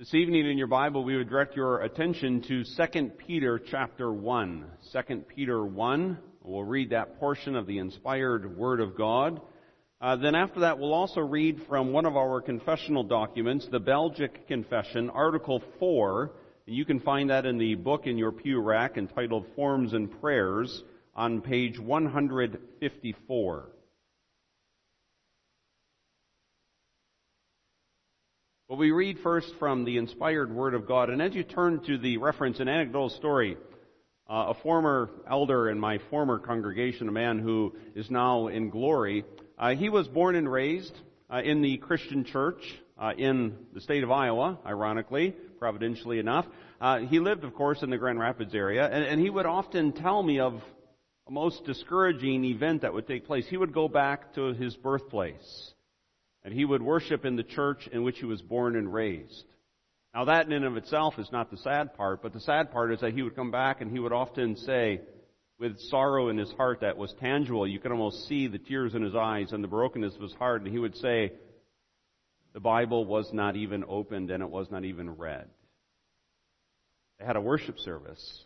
This evening in your Bible, we would direct your attention to 2 Peter chapter 1. 2 Peter 1. We'll read that portion of the inspired Word of God. Uh, then after that, we'll also read from one of our confessional documents, the Belgic Confession, Article 4. And you can find that in the book in your pew rack entitled Forms and Prayers on page 154. Well, we read first from the inspired Word of God, and as you turn to the reference, an anecdotal story, uh, a former elder in my former congregation, a man who is now in glory, uh, he was born and raised uh, in the Christian church uh, in the state of Iowa, ironically, providentially enough. Uh, he lived, of course, in the Grand Rapids area, and, and he would often tell me of a most discouraging event that would take place. He would go back to his birthplace and he would worship in the church in which he was born and raised. Now that in and of itself is not the sad part, but the sad part is that he would come back and he would often say, with sorrow in his heart that was tangible, you could almost see the tears in his eyes and the brokenness of his heart, and he would say, the Bible was not even opened and it was not even read. They had a worship service,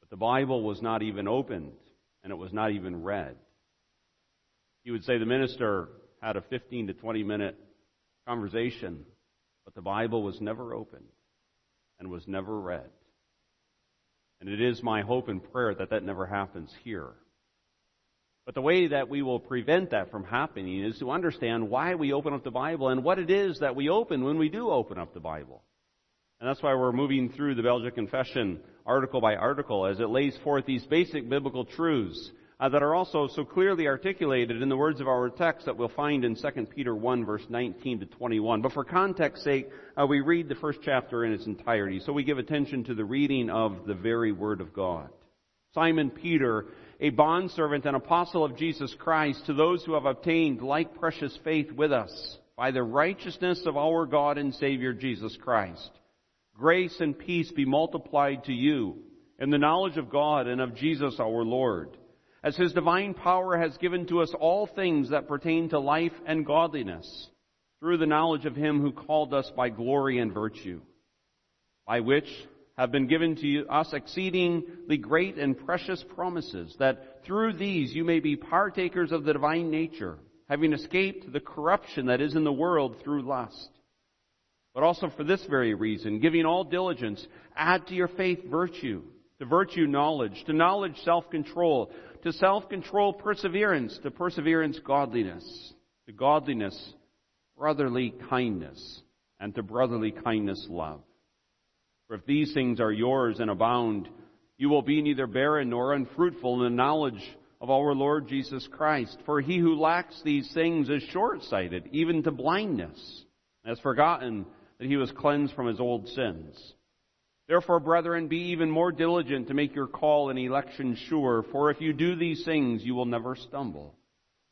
but the Bible was not even opened and it was not even read. He would say the minister had a 15 to 20 minute conversation, but the Bible was never opened and was never read. And it is my hope and prayer that that never happens here. But the way that we will prevent that from happening is to understand why we open up the Bible and what it is that we open when we do open up the Bible. And that's why we're moving through the Belgic Confession article by article as it lays forth these basic biblical truths uh, that are also so clearly articulated in the words of our text that we'll find in 2 Peter 1 verse 19 to 21. But for context sake, uh, we read the first chapter in its entirety. So we give attention to the reading of the very Word of God. Simon Peter, a bondservant and apostle of Jesus Christ, to those who have obtained like precious faith with us by the righteousness of our God and Savior Jesus Christ. Grace and peace be multiplied to you in the knowledge of God and of Jesus our Lord as his divine power has given to us all things that pertain to life and godliness, through the knowledge of him who called us by glory and virtue, by which have been given to us exceedingly great and precious promises, that through these you may be partakers of the divine nature, having escaped the corruption that is in the world through lust. But also for this very reason, giving all diligence, add to your faith virtue, to virtue knowledge, to knowledge self-control, to self-control perseverance, to perseverance godliness, to godliness brotherly kindness, and to brotherly kindness love. For if these things are yours and abound, you will be neither barren nor unfruitful in the knowledge of our Lord Jesus Christ. For he who lacks these things is short-sighted, even to blindness, has forgotten that he was cleansed from his old sins. Therefore, brethren, be even more diligent to make your call and election sure, for if you do these things, you will never stumble.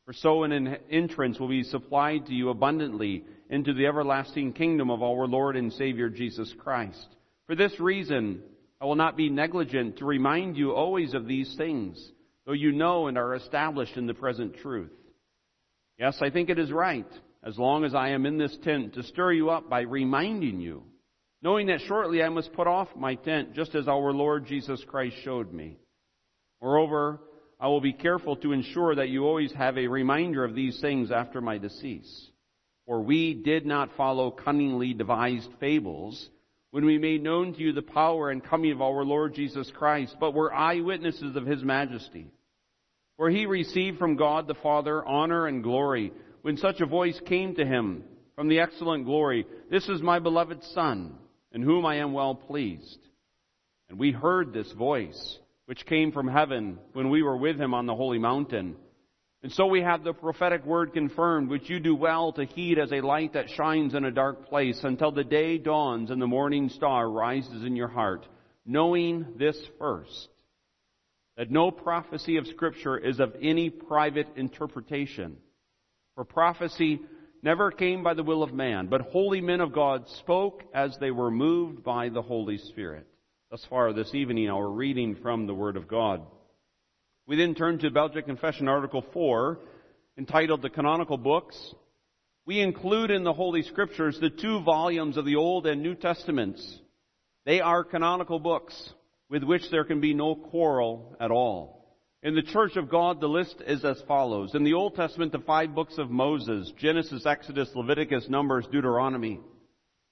For so an entrance will be supplied to you abundantly into the everlasting kingdom of our Lord and Savior Jesus Christ. For this reason, I will not be negligent to remind you always of these things, though you know and are established in the present truth. Yes, I think it is right, as long as I am in this tent, to stir you up by reminding you knowing that shortly I must put off my tent, just as our Lord Jesus Christ showed me. Moreover, I will be careful to ensure that you always have a reminder of these things after my decease. For we did not follow cunningly devised fables when we made known to you the power and coming of our Lord Jesus Christ, but were eyewitnesses of his majesty. For he received from God the Father honor and glory when such a voice came to him from the excellent glory, This is my beloved Son in whom I am well pleased. And we heard this voice, which came from heaven when we were with him on the holy mountain. And so we have the prophetic word confirmed, which you do well to heed as a light that shines in a dark place until the day dawns and the morning star rises in your heart, knowing this first, that no prophecy of scripture is of any private interpretation. For prophecy never came by the will of man, but holy men of God spoke as they were moved by the Holy Spirit. Thus far this evening, our reading from the Word of God. We then turn to Belgic Confession Article 4, entitled The Canonical Books, we include in the Holy Scriptures the two volumes of the Old and New Testaments. They are canonical books with which there can be no quarrel at all. In the Church of God, the list is as follows. In the Old Testament, the five books of Moses, Genesis, Exodus, Leviticus, Numbers, Deuteronomy.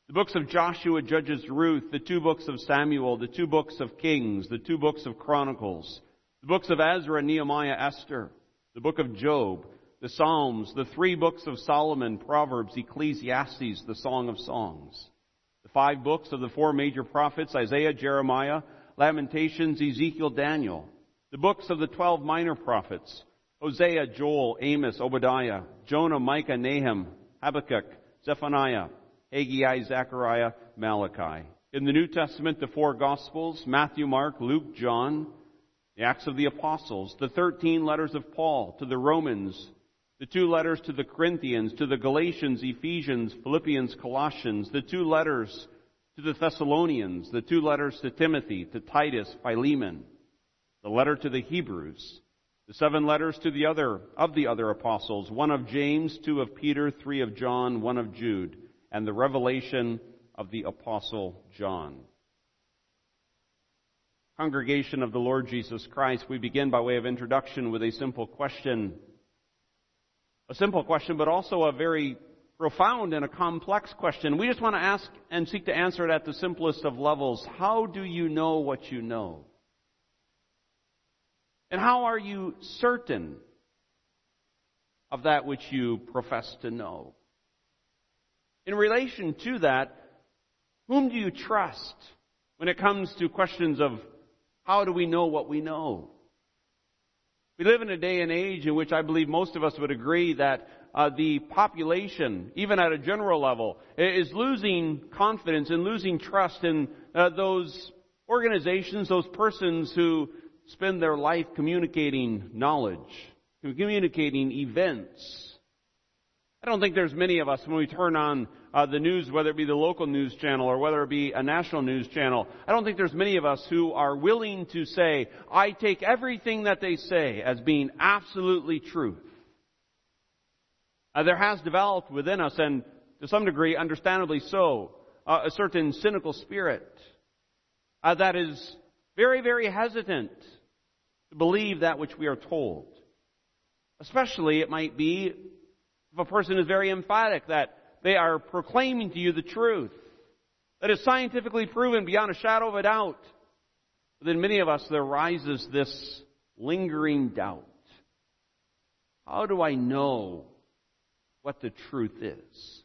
The books of Joshua, Judges, Ruth, the two books of Samuel, the two books of Kings, the two books of Chronicles, the books of Ezra, Nehemiah, Esther, the book of Job, the Psalms, the three books of Solomon, Proverbs, Ecclesiastes, the Song of Songs, the five books of the four major prophets, Isaiah, Jeremiah, Lamentations, Ezekiel, Daniel, the books of the twelve minor prophets, Hosea, Joel, Amos, Obadiah, Jonah, Micah, Nahum, Habakkuk, Zephaniah, Haggai, Zechariah, Malachi. In the New Testament, the four Gospels, Matthew, Mark, Luke, John, the Acts of the Apostles, the 13 letters of Paul to the Romans, the two letters to the Corinthians, to the Galatians, Ephesians, Philippians, Colossians, the two letters to the Thessalonians, the two letters to Timothy, to Titus, Philemon, the letter to the Hebrews, the seven letters to the other, of the other apostles, one of James, two of Peter, three of John, one of Jude, and the revelation of the apostle John. Congregation of the Lord Jesus Christ, we begin by way of introduction with a simple question. A simple question, but also a very profound and a complex question. We just want to ask and seek to answer it at the simplest of levels. How do you know what you know? And how are you certain of that which you profess to know? In relation to that, whom do you trust when it comes to questions of how do we know what we know? We live in a day and age in which I believe most of us would agree that uh, the population, even at a general level, is losing confidence and losing trust in uh, those organizations, those persons who spend their life communicating knowledge, communicating events. I don't think there's many of us when we turn on uh, the news, whether it be the local news channel or whether it be a national news channel. I don't think there's many of us who are willing to say, I take everything that they say as being absolutely truth. Uh, there has developed within us, and to some degree, understandably so, uh, a certain cynical spirit uh, that is very, very hesitant to believe that which we are told. Especially, it might be if a person is very emphatic that they are proclaiming to you the truth that is scientifically proven beyond a shadow of a doubt. But then many of us, there rises this lingering doubt. How do I know what the truth is?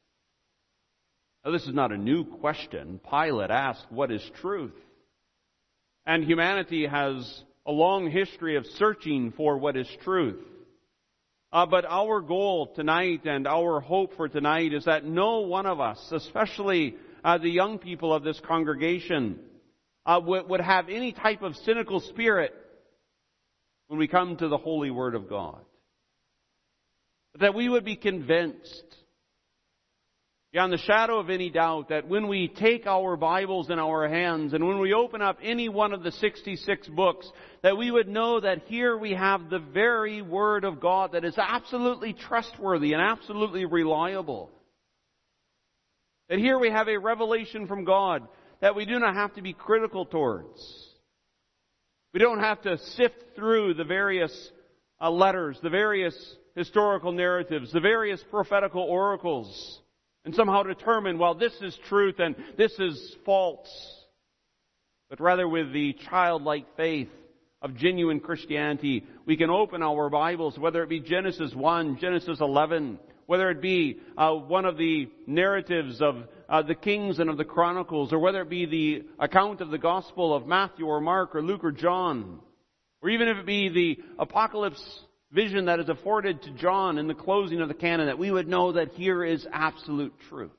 Now, this is not a new question. Pilate asked, What is truth? And humanity has a long history of searching for what is truth. Uh, but our goal tonight and our hope for tonight is that no one of us, especially uh, the young people of this congregation, uh, would, would have any type of cynical spirit when we come to the holy word of God. That we would be convinced beyond the shadow of any doubt that when we take our Bibles in our hands and when we open up any one of the 66 books, that we would know that here we have the very Word of God that is absolutely trustworthy and absolutely reliable. That here we have a revelation from God that we do not have to be critical towards. We don't have to sift through the various uh, letters, the various historical narratives, the various prophetical oracles and somehow determine, well, this is truth and this is false. But rather with the childlike faith of genuine Christianity, we can open our Bibles, whether it be Genesis 1, Genesis 11, whether it be uh, one of the narratives of uh, the Kings and of the Chronicles, or whether it be the account of the Gospel of Matthew or Mark or Luke or John, or even if it be the Apocalypse vision that is afforded to John in the closing of the canon, that we would know that here is absolute truth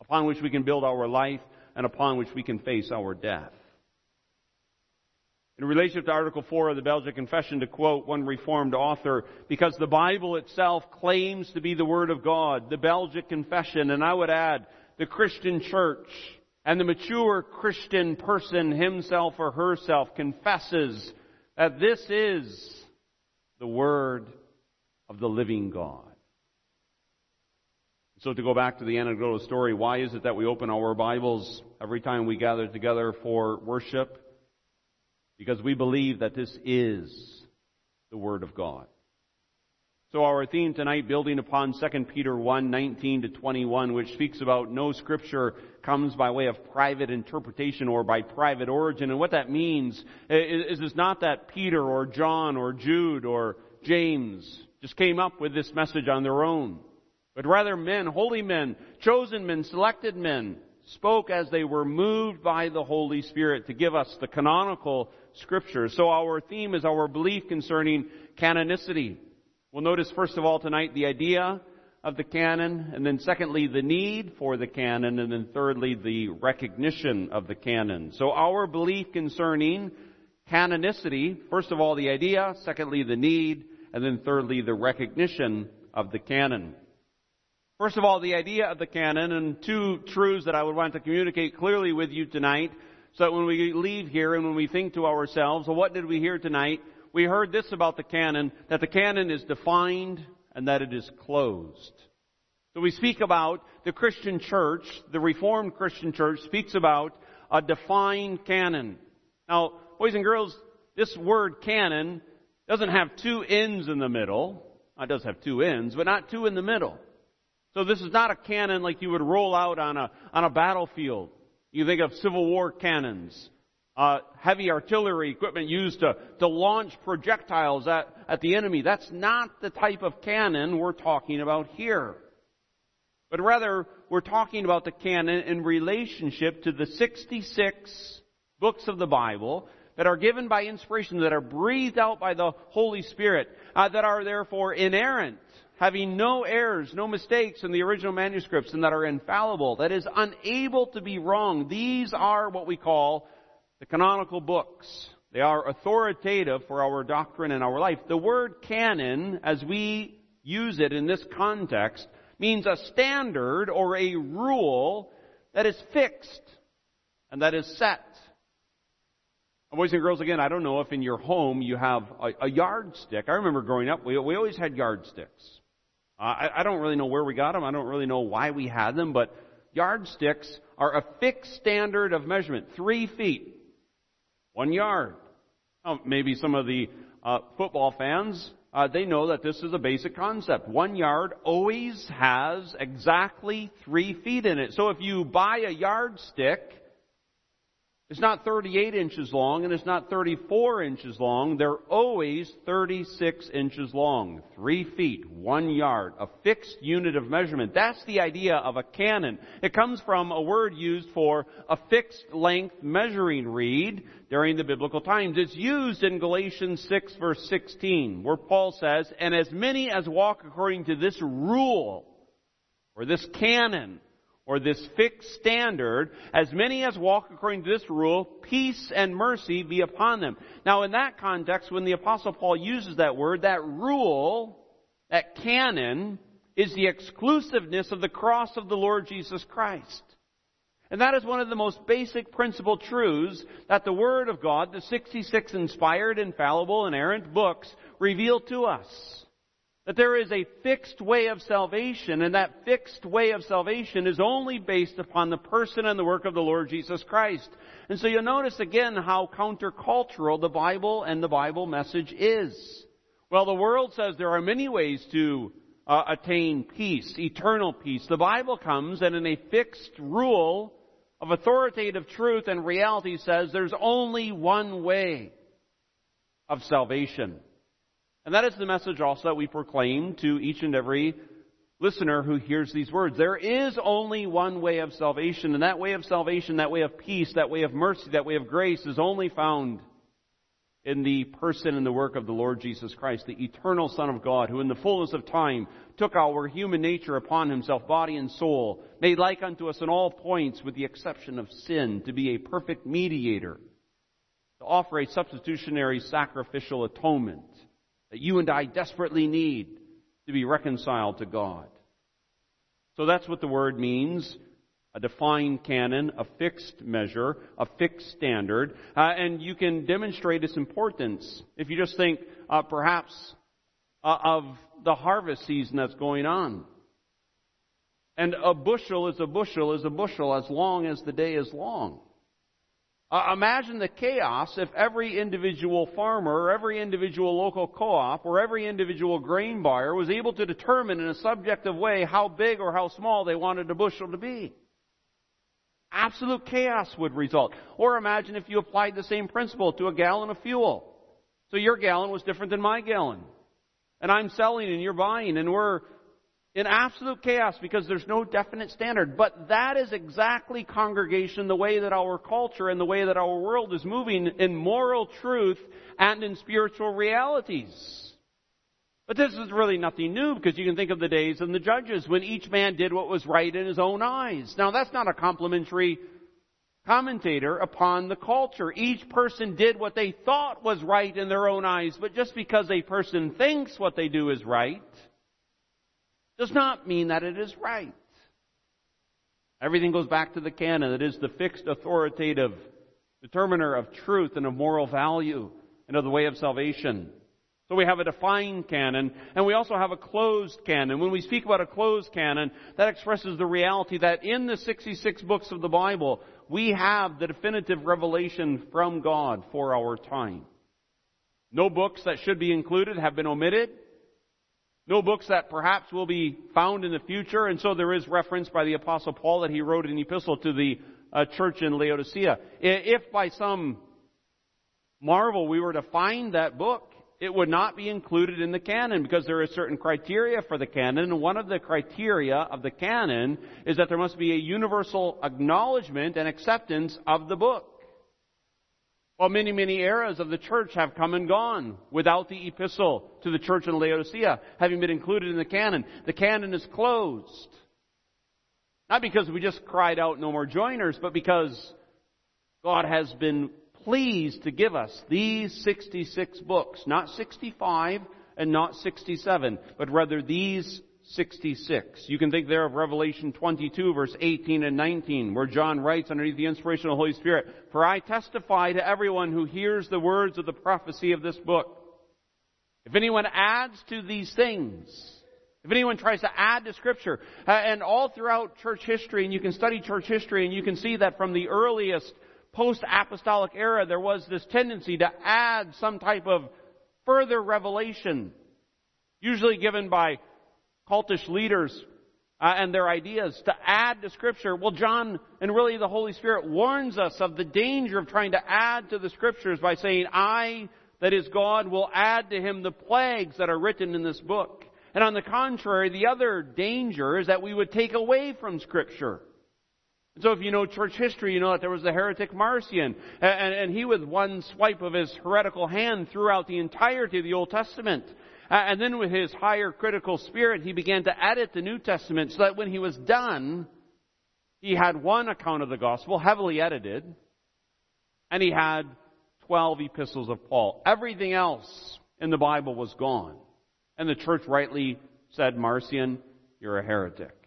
upon which we can build our life and upon which we can face our death. In relation to Article 4 of the Belgic Confession, to quote one Reformed author, because the Bible itself claims to be the Word of God, the Belgic Confession, and I would add, the Christian Church, and the mature Christian person himself or herself confesses that this is the Word of the living God. So to go back to the anecdotal story, why is it that we open our Bibles every time we gather together for worship? Because we believe that this is the Word of God. So our theme tonight, building upon 2 Peter 1, 19 to 21, which speaks about no scripture comes by way of private interpretation or by private origin. And what that means is, it's not that Peter or John or Jude or James just came up with this message on their own, but rather men, holy men, chosen men, selected men, spoke as they were moved by the Holy Spirit to give us the canonical scriptures. So our theme is our belief concerning canonicity. We'll notice first of all tonight the idea of the canon, and then secondly the need for the canon, and then thirdly the recognition of the canon. So our belief concerning canonicity, first of all the idea, secondly the need, and then thirdly the recognition of the canon. First of all, the idea of the canon, and two truths that I would want to communicate clearly with you tonight, so that when we leave here and when we think to ourselves, well, what did we hear tonight? We heard this about the canon, that the canon is defined and that it is closed. So we speak about the Christian church, the Reformed Christian church speaks about a defined canon. Now, boys and girls, this word canon doesn't have two ends in the middle. It does have two ends, but not two in the middle. So this is not a cannon like you would roll out on a, on a battlefield. You think of Civil War cannons uh, heavy artillery equipment used to, to launch projectiles at, at the enemy. That's not the type of cannon we're talking about here. But rather, we're talking about the canon in relationship to the 66 books of the Bible that are given by inspiration, that are breathed out by the Holy Spirit, uh, that are therefore inerrant, having no errors, no mistakes in the original manuscripts, and that are infallible, that is unable to be wrong. These are what we call the canonical books. They are authoritative for our doctrine and our life. The word canon, as we use it in this context, means a standard or a rule that is fixed and that is set. Boys and girls, again, I don't know if in your home you have a, a yardstick. I remember growing up, we, we always had yardsticks. Uh, I, I don't really know where we got them. I don't really know why we had them, but yardsticks are a fixed standard of measurement, three feet. One yard. Now, maybe some of the uh, football fans, uh, they know that this is a basic concept. One yard always has exactly three feet in it. So if you buy a yardstick, it's not 38 inches long and it's not 34 inches long. They're always 36 inches long. Three feet, one yard, a fixed unit of measurement. That's the idea of a canon. It comes from a word used for a fixed length measuring reed during the biblical times. It's used in Galatians 6 verse 16 where Paul says, and as many as walk according to this rule, or this canon, or this fixed standard, as many as walk according to this rule, peace and mercy be upon them. Now in that context, when the apostle Paul uses that word, that rule, that canon, is the exclusiveness of the cross of the Lord Jesus Christ. And that is one of the most basic principal truths that the Word of God, the 66 inspired, infallible, inerrant books, reveal to us. That there is a fixed way of salvation, and that fixed way of salvation is only based upon the person and the work of the Lord Jesus Christ. And so you'll notice again how countercultural the Bible and the Bible message is. Well, the world says there are many ways to uh, attain peace, eternal peace. The Bible comes and in a fixed rule of authoritative truth and reality says there's only one way of salvation. And that is the message also that we proclaim to each and every listener who hears these words. There is only one way of salvation, and that way of salvation, that way of peace, that way of mercy, that way of grace is only found in the person and the work of the Lord Jesus Christ, the eternal Son of God, who in the fullness of time took our human nature upon himself, body and soul, made like unto us in all points with the exception of sin, to be a perfect mediator, to offer a substitutionary sacrificial atonement that you and I desperately need to be reconciled to God. So that's what the word means. A defined canon, a fixed measure, a fixed standard, uh, and you can demonstrate its importance if you just think uh, perhaps uh, of the harvest season that's going on. And a bushel is a bushel is a bushel as long as the day is long. Uh, imagine the chaos if every individual farmer or every individual local co-op or every individual grain buyer was able to determine in a subjective way how big or how small they wanted a bushel to be. Absolute chaos would result. Or imagine if you applied the same principle to a gallon of fuel. So your gallon was different than my gallon. And I'm selling and you're buying and we're in absolute chaos because there's no definite standard. But that is exactly, congregation, the way that our culture and the way that our world is moving in moral truth and in spiritual realities. But this is really nothing new because you can think of the days of the judges when each man did what was right in his own eyes. Now that's not a complimentary commentator upon the culture. Each person did what they thought was right in their own eyes, but just because a person thinks what they do is right, does not mean that it is right. Everything goes back to the canon. It is the fixed authoritative determiner of truth and of moral value and of the way of salvation. So we have a defined canon, and we also have a closed canon. When we speak about a closed canon, that expresses the reality that in the 66 books of the Bible, we have the definitive revelation from God for our time. No books that should be included have been omitted. No books that perhaps will be found in the future, and so there is reference by the Apostle Paul that he wrote an epistle to the uh, church in Laodicea. If by some marvel we were to find that book, it would not be included in the canon because there are certain criteria for the canon, and one of the criteria of the canon is that there must be a universal acknowledgement and acceptance of the book. Well, many, many eras of the church have come and gone without the epistle to the church in Laodicea having been included in the canon. The canon is closed. Not because we just cried out no more joiners, but because God has been pleased to give us these 66 books, not 65 and not 67, but rather these 66. You can think there of Revelation 22 verse 18 and 19 where John writes underneath the inspiration of the Holy Spirit, For I testify to everyone who hears the words of the prophecy of this book. If anyone adds to these things, if anyone tries to add to scripture, uh, and all throughout church history, and you can study church history and you can see that from the earliest post-apostolic era, there was this tendency to add some type of further revelation, usually given by cultish leaders uh, and their ideas to add to Scripture. Well, John and really the Holy Spirit warns us of the danger of trying to add to the Scriptures by saying, I, that is God, will add to him the plagues that are written in this book. And on the contrary, the other danger is that we would take away from Scripture. So if you know church history, you know that there was the heretic Marcion, and, and, he with one swipe of his heretical hand threw out the entirety of the Old Testament. And then with his higher critical spirit, he began to edit the New Testament so that when he was done, he had one account of the gospel, heavily edited, and he had 12 epistles of Paul. Everything else in the Bible was gone. And the church rightly said, Marcion, you're a heretic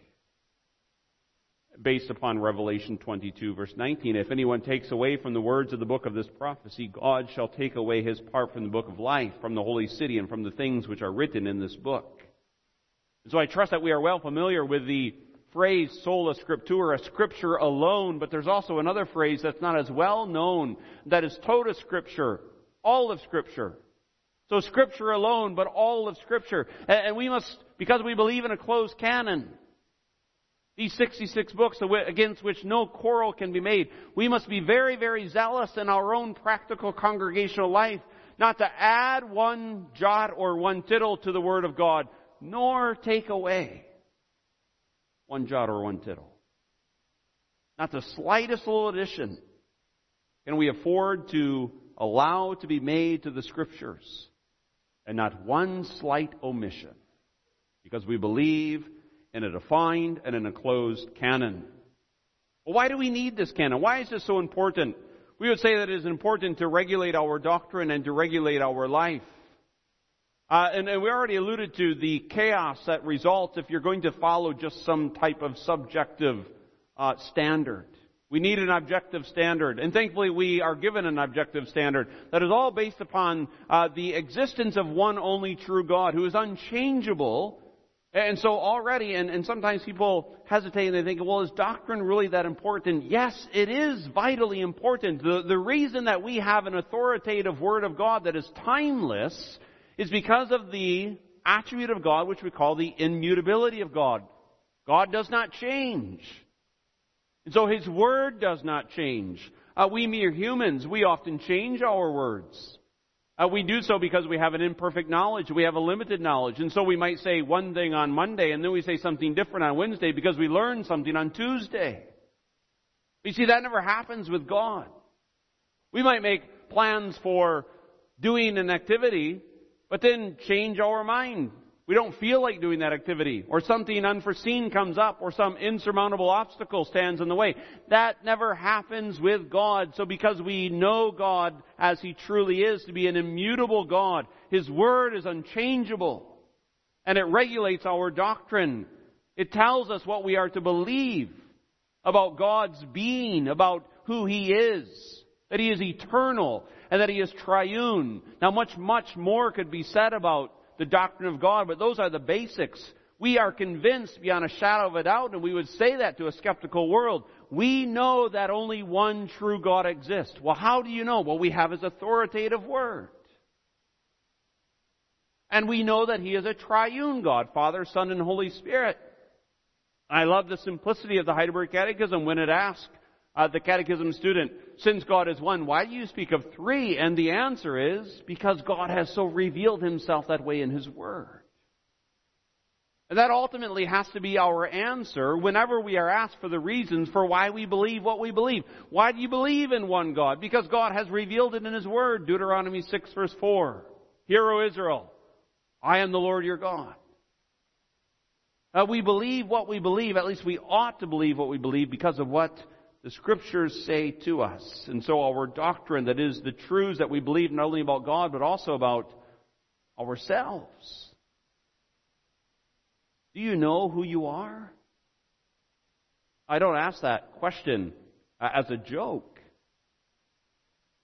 based upon Revelation 22 verse 19. If anyone takes away from the words of the book of this prophecy, God shall take away his part from the book of life, from the holy city, and from the things which are written in this book. So I trust that we are well familiar with the phrase sola scriptura, scripture alone, but there's also another phrase that's not as well known, that is tota scriptura, all of scripture. So scripture alone, but all of scripture. And we must, because we believe in a closed canon, these 66 books against which no quarrel can be made. We must be very, very zealous in our own practical congregational life, not to add one jot or one tittle to the Word of God, nor take away one jot or one tittle. Not the slightest little addition can we afford to allow to be made to the Scriptures, and not one slight omission, because we believe in a defined and in a closed canon. Well, why do we need this canon? Why is this so important? We would say that it is important to regulate our doctrine and to regulate our life. Uh, and, and, we already alluded to the chaos that results if you're going to follow just some type of subjective uh, standard. We need an objective standard, and thankfully we are given an objective standard that is all based upon uh, the existence of one only true God who is unchangeable And so already, and, and sometimes people hesitate and they think, well, is doctrine really that important? Yes, it is vitally important. The, the reason that we have an authoritative Word of God that is timeless is because of the attribute of God, which we call the immutability of God. God does not change. And so His Word does not change. Uh, we mere humans, we often change our words. Uh, we do so because we have an imperfect knowledge. We have a limited knowledge. And so we might say one thing on Monday and then we say something different on Wednesday because we learned something on Tuesday. You see, that never happens with God. We might make plans for doing an activity, but then change our mind we don't feel like doing that activity, or something unforeseen comes up, or some insurmountable obstacle stands in the way. That never happens with God. So because we know God as He truly is to be an immutable God, His Word is unchangeable. And it regulates our doctrine. It tells us what we are to believe about God's being, about who He is, that He is eternal, and that He is triune. Now much, much more could be said about the doctrine of God, but those are the basics. We are convinced beyond a shadow of a doubt, and we would say that to a skeptical world. We know that only one true God exists. Well, how do you know? Well, we have His authoritative Word. And we know that He is a triune God, Father, Son, and Holy Spirit. I love the simplicity of the Heidelberg Catechism when it asks uh, the catechism student, since God is one, why do you speak of three? And the answer is, because God has so revealed himself that way in his word. And that ultimately has to be our answer whenever we are asked for the reasons for why we believe what we believe. Why do you believe in one God? Because God has revealed it in His Word. Deuteronomy 6 verse 4. Hear, O Israel, I am the Lord your God. Uh, we believe what we believe, at least we ought to believe what we believe because of what the scriptures say to us. And so our doctrine, that is the truths that we believe not only about God, but also about ourselves. Do you know who you are? I don't ask that question as a joke.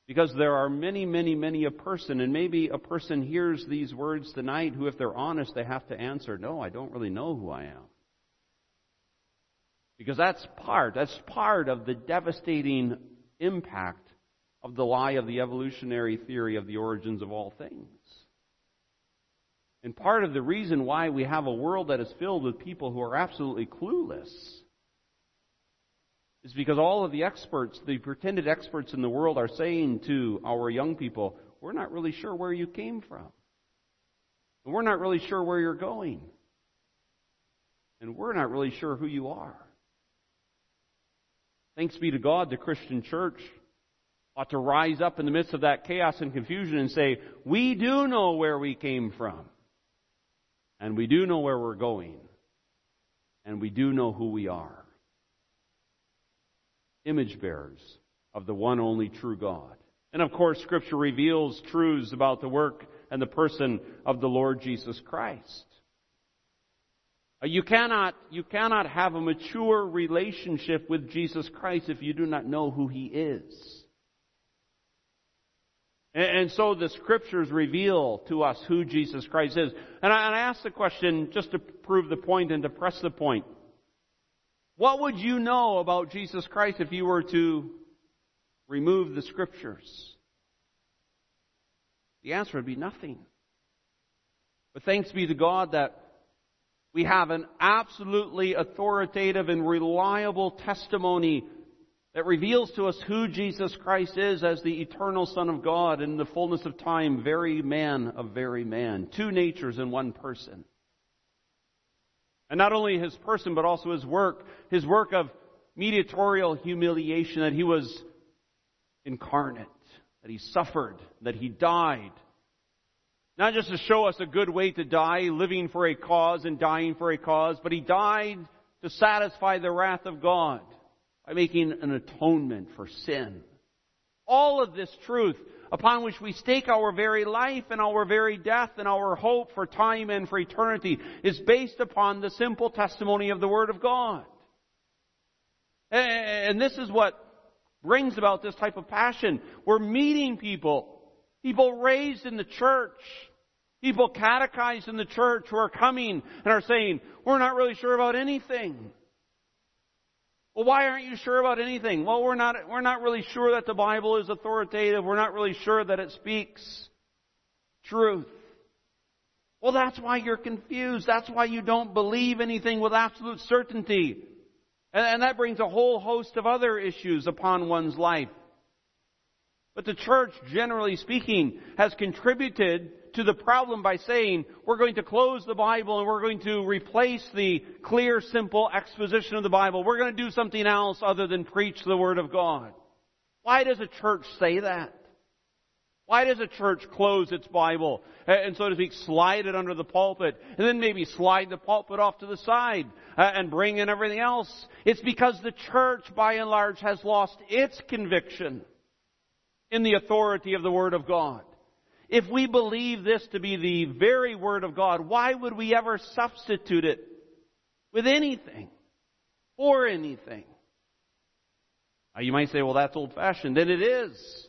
Because there are many, many, many a person, and maybe a person hears these words tonight who, if they're honest, they have to answer, No, I don't really know who I am. Because that's part, that's part of the devastating impact of the lie of the evolutionary theory of the origins of all things. And part of the reason why we have a world that is filled with people who are absolutely clueless is because all of the experts, the pretended experts in the world, are saying to our young people, we're not really sure where you came from. And we're not really sure where you're going. And we're not really sure who you are. Thanks be to God, the Christian church ought to rise up in the midst of that chaos and confusion and say, we do know where we came from. And we do know where we're going. And we do know who we are. Image bearers of the one only true God. And of course, Scripture reveals truths about the work and the person of the Lord Jesus Christ. Uh, you cannot, you cannot have a mature relationship with Jesus Christ if you do not know who He is. And, so the scriptures reveal to us who Jesus Christ is. And I, and I ask the question just to prove the point and to press the point. What would you know about Jesus Christ if you were to remove the scriptures? The answer would be nothing. But thanks be to God that we have an absolutely authoritative and reliable testimony that reveals to us who Jesus Christ is as the eternal Son of God in the fullness of time, very man of very man. Two natures in one person. And not only his person, but also his work, his work of mediatorial humiliation, that he was incarnate, that he suffered, that he died, not just to show us a good way to die, living for a cause and dying for a cause, but he died to satisfy the wrath of God by making an atonement for sin. All of this truth upon which we stake our very life and our very death and our hope for time and for eternity is based upon the simple testimony of the Word of God. And this is what brings about this type of passion. We're meeting people, people raised in the church, People catechized in the church who are coming and are saying, we're not really sure about anything. Well, why aren't you sure about anything? Well, we're not, we're not really sure that the Bible is authoritative. We're not really sure that it speaks truth. Well, that's why you're confused. That's why you don't believe anything with absolute certainty. And, and that brings a whole host of other issues upon one's life. But the church, generally speaking, has contributed to the problem by saying, we're going to close the Bible and we're going to replace the clear, simple exposition of the Bible. We're going to do something else other than preach the Word of God. Why does a church say that? Why does a church close its Bible and, so to speak, slide it under the pulpit and then maybe slide the pulpit off to the side and bring in everything else? It's because the church, by and large, has lost its conviction in the authority of the Word of God. If we believe this to be the very Word of God, why would we ever substitute it with anything or anything? You might say, well, that's old fashioned. Then it is.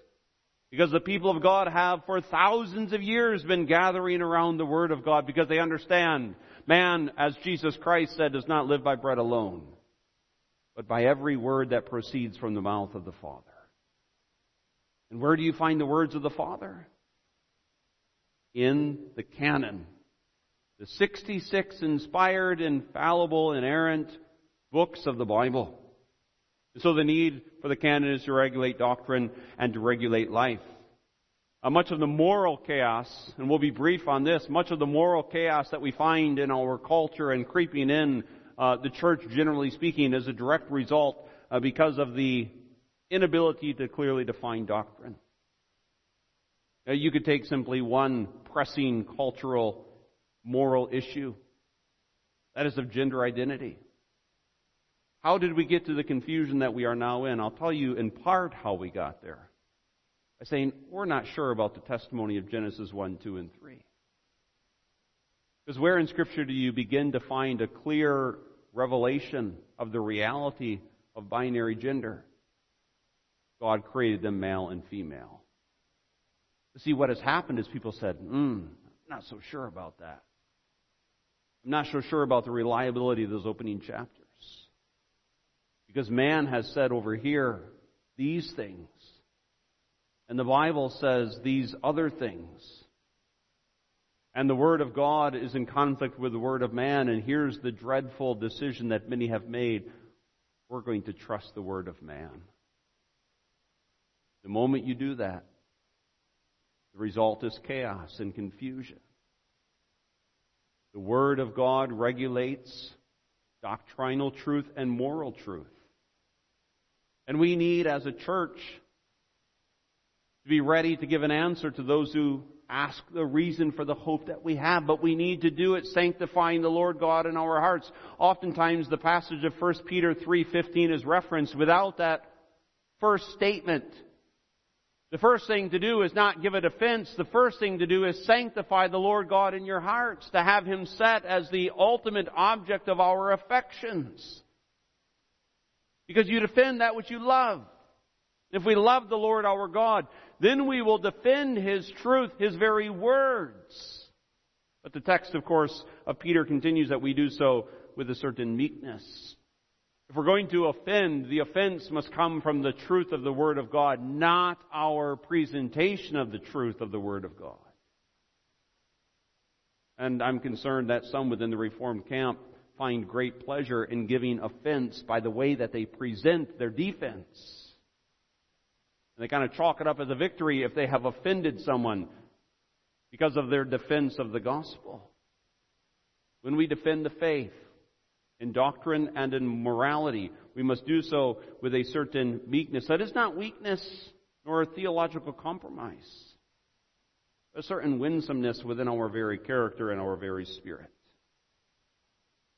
Because the people of God have for thousands of years been gathering around the Word of God because they understand man, as Jesus Christ said, does not live by bread alone, but by every word that proceeds from the mouth of the Father. And where do you find the words of the Father? in the canon. The 66 inspired, infallible, inerrant books of the Bible. so the need for the canon is to regulate doctrine and to regulate life. Uh, much of the moral chaos, and we'll be brief on this, much of the moral chaos that we find in our culture and creeping in uh, the church, generally speaking, is a direct result uh, because of the inability to clearly define doctrine. Uh, you could take simply one pressing cultural, moral issue. That is of gender identity. How did we get to the confusion that we are now in? I'll tell you in part how we got there. By saying, we're not sure about the testimony of Genesis 1, 2, and 3. Because where in Scripture do you begin to find a clear revelation of the reality of binary gender? God created them male and female. See, what has happened is people said, hmm, not so sure about that. I'm not so sure about the reliability of those opening chapters. Because man has said over here these things. And the Bible says these other things. And the Word of God is in conflict with the Word of man. And here's the dreadful decision that many have made. We're going to trust the Word of man. The moment you do that, the result is chaos and confusion. The Word of God regulates doctrinal truth and moral truth. And we need, as a church, to be ready to give an answer to those who ask the reason for the hope that we have, but we need to do it sanctifying the Lord God in our hearts. Oftentimes the passage of 1 Peter 3:15 is referenced without that first statement. The first thing to do is not give a defense. The first thing to do is sanctify the Lord God in your hearts, to have Him set as the ultimate object of our affections. Because you defend that which you love. If we love the Lord our God, then we will defend His truth, His very words. But the text, of course, of Peter continues that we do so with a certain meekness. If we're going to offend, the offense must come from the truth of the Word of God, not our presentation of the truth of the Word of God. And I'm concerned that some within the Reformed camp find great pleasure in giving offense by the way that they present their defense. And they kind of chalk it up as a victory if they have offended someone because of their defense of the gospel. When we defend the faith, in doctrine and in morality. We must do so with a certain meekness. That is not weakness nor a theological compromise, a certain winsomeness within our very character and our very spirit.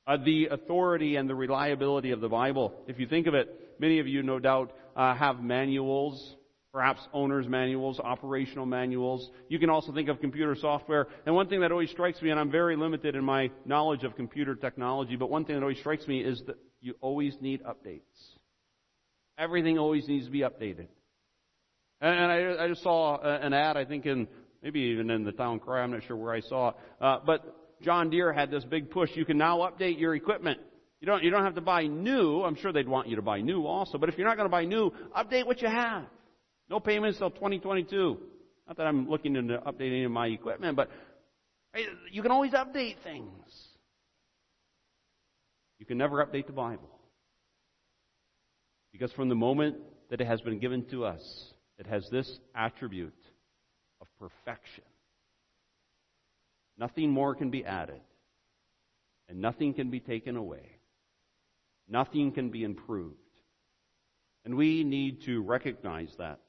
Uh, the authority and the reliability of the Bible, if you think of it, many of you no doubt uh, have manuals perhaps owner's manuals, operational manuals. You can also think of computer software. And one thing that always strikes me, and I'm very limited in my knowledge of computer technology, but one thing that always strikes me is that you always need updates. Everything always needs to be updated. And I, I just saw an ad, I think in maybe even in the town crier. I'm not sure where I saw it. Uh, but John Deere had this big push. You can now update your equipment. You don't, you don't have to buy new. I'm sure they'd want you to buy new also. But if you're not going to buy new, update what you have. No payments till 2022. Not that I'm looking into updating my equipment, but you can always update things. You can never update the Bible. Because from the moment that it has been given to us, it has this attribute of perfection. Nothing more can be added, and nothing can be taken away. Nothing can be improved. And we need to recognize that.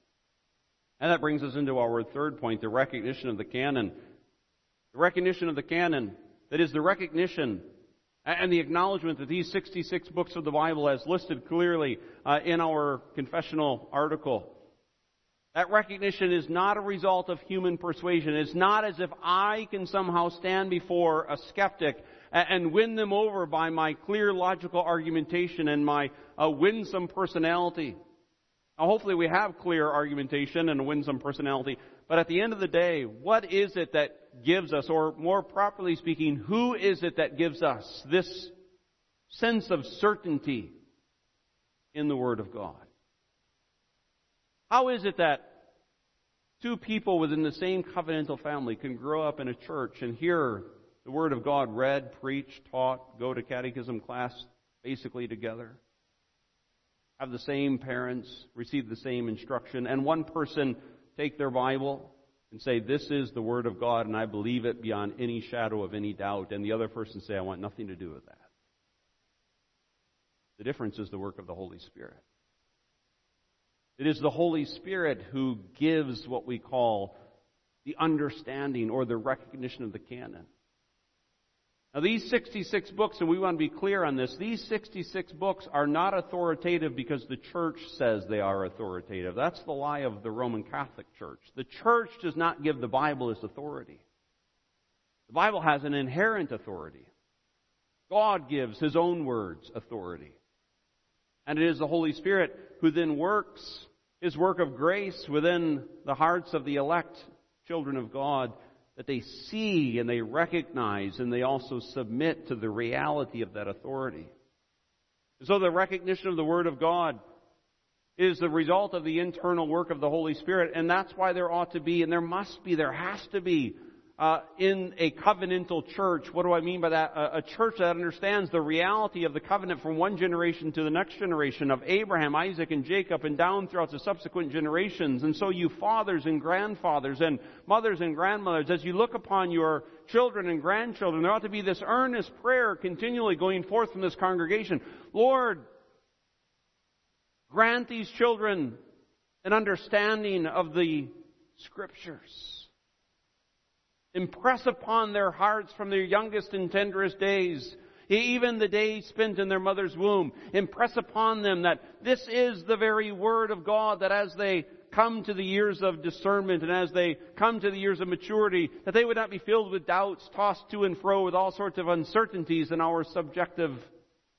And that brings us into our third point, the recognition of the canon. The recognition of the canon, that is the recognition and the acknowledgement that these 66 books of the Bible, as listed clearly uh, in our confessional article, that recognition is not a result of human persuasion. It's not as if I can somehow stand before a skeptic and win them over by my clear logical argumentation and my uh, winsome personality. Now, hopefully we have clear argumentation and a winsome personality, but at the end of the day, what is it that gives us, or more properly speaking, who is it that gives us this sense of certainty in the Word of God? How is it that two people within the same covenantal family can grow up in a church and hear the Word of God read, preached, taught, go to catechism class basically together, have the same parents, receive the same instruction, and one person take their Bible and say, This is the Word of God, and I believe it beyond any shadow of any doubt, and the other person say, I want nothing to do with that. The difference is the work of the Holy Spirit. It is the Holy Spirit who gives what we call the understanding or the recognition of the canon. Now, these 66 books, and we want to be clear on this, these 66 books are not authoritative because the church says they are authoritative. That's the lie of the Roman Catholic Church. The church does not give the Bible its authority. The Bible has an inherent authority. God gives His own words authority. And it is the Holy Spirit who then works His work of grace within the hearts of the elect children of God that they see and they recognize and they also submit to the reality of that authority. so the recognition of the Word of God is the result of the internal work of the Holy Spirit, and that's why there ought to be, and there must be, there has to be uh, in a covenantal church. What do I mean by that? A, a, church that understands the reality of the covenant from one generation to the next generation of Abraham, Isaac, and Jacob, and down throughout the subsequent generations. And so, you fathers and grandfathers and mothers and grandmothers, as you look upon your children and grandchildren, there ought to be this earnest prayer continually going forth from this congregation. Lord, grant these children an understanding of the Scriptures. Impress upon their hearts from their youngest and tenderest days, even the days spent in their mother's womb. Impress upon them that this is the very Word of God, that as they come to the years of discernment and as they come to the years of maturity, that they would not be filled with doubts, tossed to and fro with all sorts of uncertainties in our subjective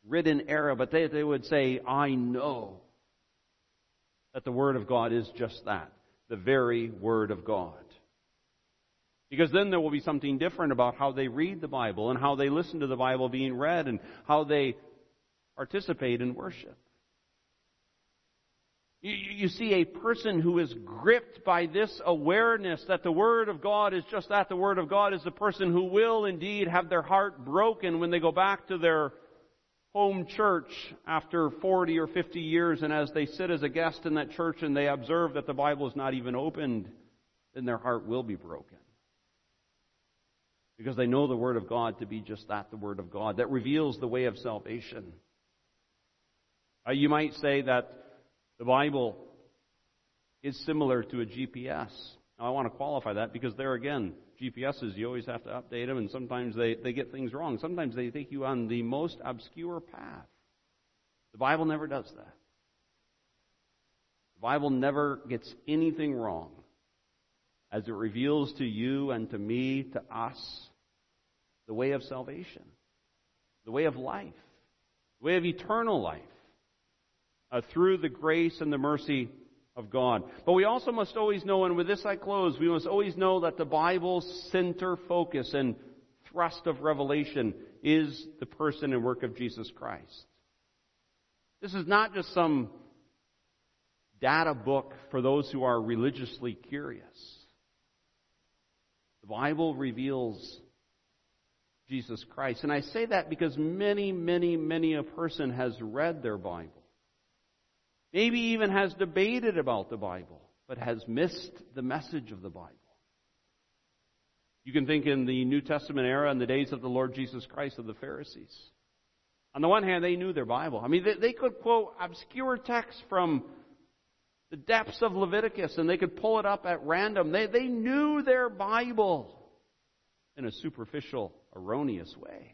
ridden era, but they, they would say, I know that the Word of God is just that, the very Word of God. Because then there will be something different about how they read the Bible and how they listen to the Bible being read and how they participate in worship. You, see, a person who is gripped by this awareness that the Word of God is just that, the Word of God is the person who will indeed have their heart broken when they go back to their home church after 40 or 50 years and as they sit as a guest in that church and they observe that the Bible is not even opened, then their heart will be broken because they know the Word of God to be just that, the Word of God, that reveals the way of salvation. Uh, you might say that the Bible is similar to a GPS. Now, I want to qualify that because there again, GPSs, you always have to update them, and sometimes they, they get things wrong. Sometimes they take you on the most obscure path. The Bible never does that. The Bible never gets anything wrong as it reveals to you and to me, to us, the way of salvation, the way of life, the way of eternal life, uh, through the grace and the mercy of God. But we also must always know, and with this I close, we must always know that the Bible's center focus and thrust of revelation is the person and work of Jesus Christ. This is not just some data book for those who are religiously curious. The Bible reveals Jesus Christ. And I say that because many, many, many a person has read their Bible maybe even has debated about the Bible, but has missed the message of the Bible. You can think in the New Testament era, in the days of the Lord Jesus Christ, of the Pharisees. On the one hand, they knew their Bible. I mean, they, they could quote obscure texts from the depths of Leviticus and they could pull it up at random. They, they knew their Bible in a superficial, erroneous way.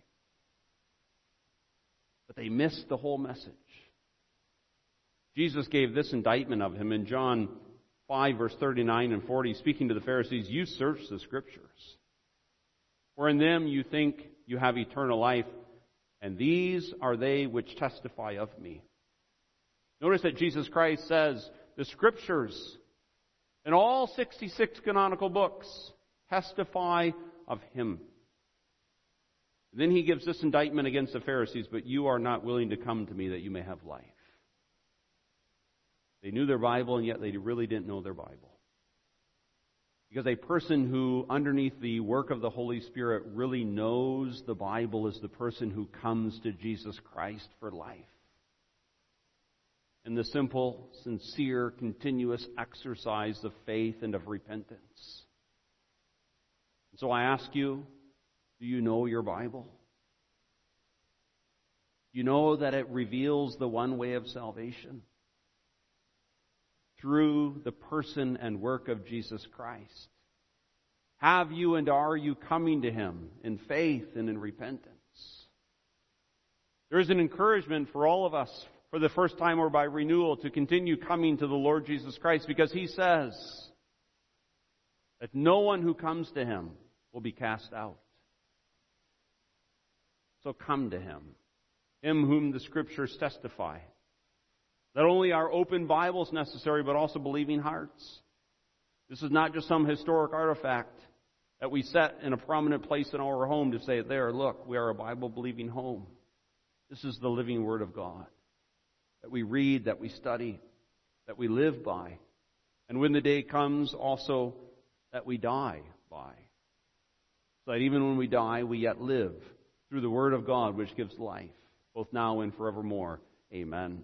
But they missed the whole message. Jesus gave this indictment of him in John 5, verse 39 and 40, speaking to the Pharisees, You search the Scriptures, for in them you think you have eternal life, and these are they which testify of me. Notice that Jesus Christ says, The Scriptures and all 66 canonical books testify of him. Then he gives this indictment against the Pharisees, but you are not willing to come to me that you may have life. They knew their Bible, and yet they really didn't know their Bible. Because a person who, underneath the work of the Holy Spirit, really knows the Bible is the person who comes to Jesus Christ for life. In the simple, sincere, continuous exercise of faith and of repentance. So I ask you, do you know your Bible? You know that it reveals the one way of salvation through the person and work of Jesus Christ? Have you and are you coming to Him in faith and in repentance? There is an encouragement for all of us for the first time or by renewal to continue coming to the Lord Jesus Christ because He says that no one who comes to Him will be cast out. So come to Him, Him whom the Scriptures testify not only are open Bibles necessary, but also believing hearts. This is not just some historic artifact that we set in a prominent place in our home to say, there, look, we are a Bible believing home. This is the living Word of God that we read, that we study, that we live by. And when the day comes, also that we die by. So that even when we die, we yet live through the Word of God, which gives life, both now and forevermore. Amen.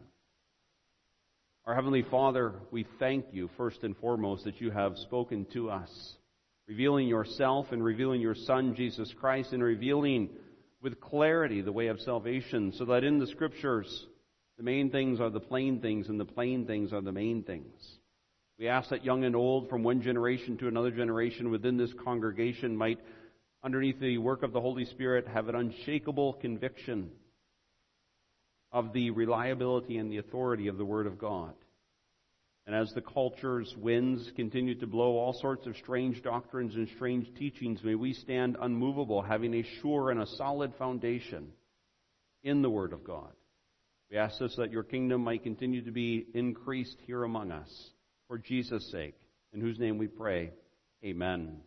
Our Heavenly Father, we thank you first and foremost that you have spoken to us, revealing yourself and revealing your Son, Jesus Christ, and revealing with clarity the way of salvation, so that in the Scriptures, the main things are the plain things, and the plain things are the main things. We ask that young and old, from one generation to another generation within this congregation, might, underneath the work of the Holy Spirit, have an unshakable conviction of the reliability and the authority of the Word of God. And as the culture's winds continue to blow all sorts of strange doctrines and strange teachings, may we stand unmovable, having a sure and a solid foundation in the Word of God. We ask this that your kingdom might continue to be increased here among us for Jesus' sake, in whose name we pray. Amen.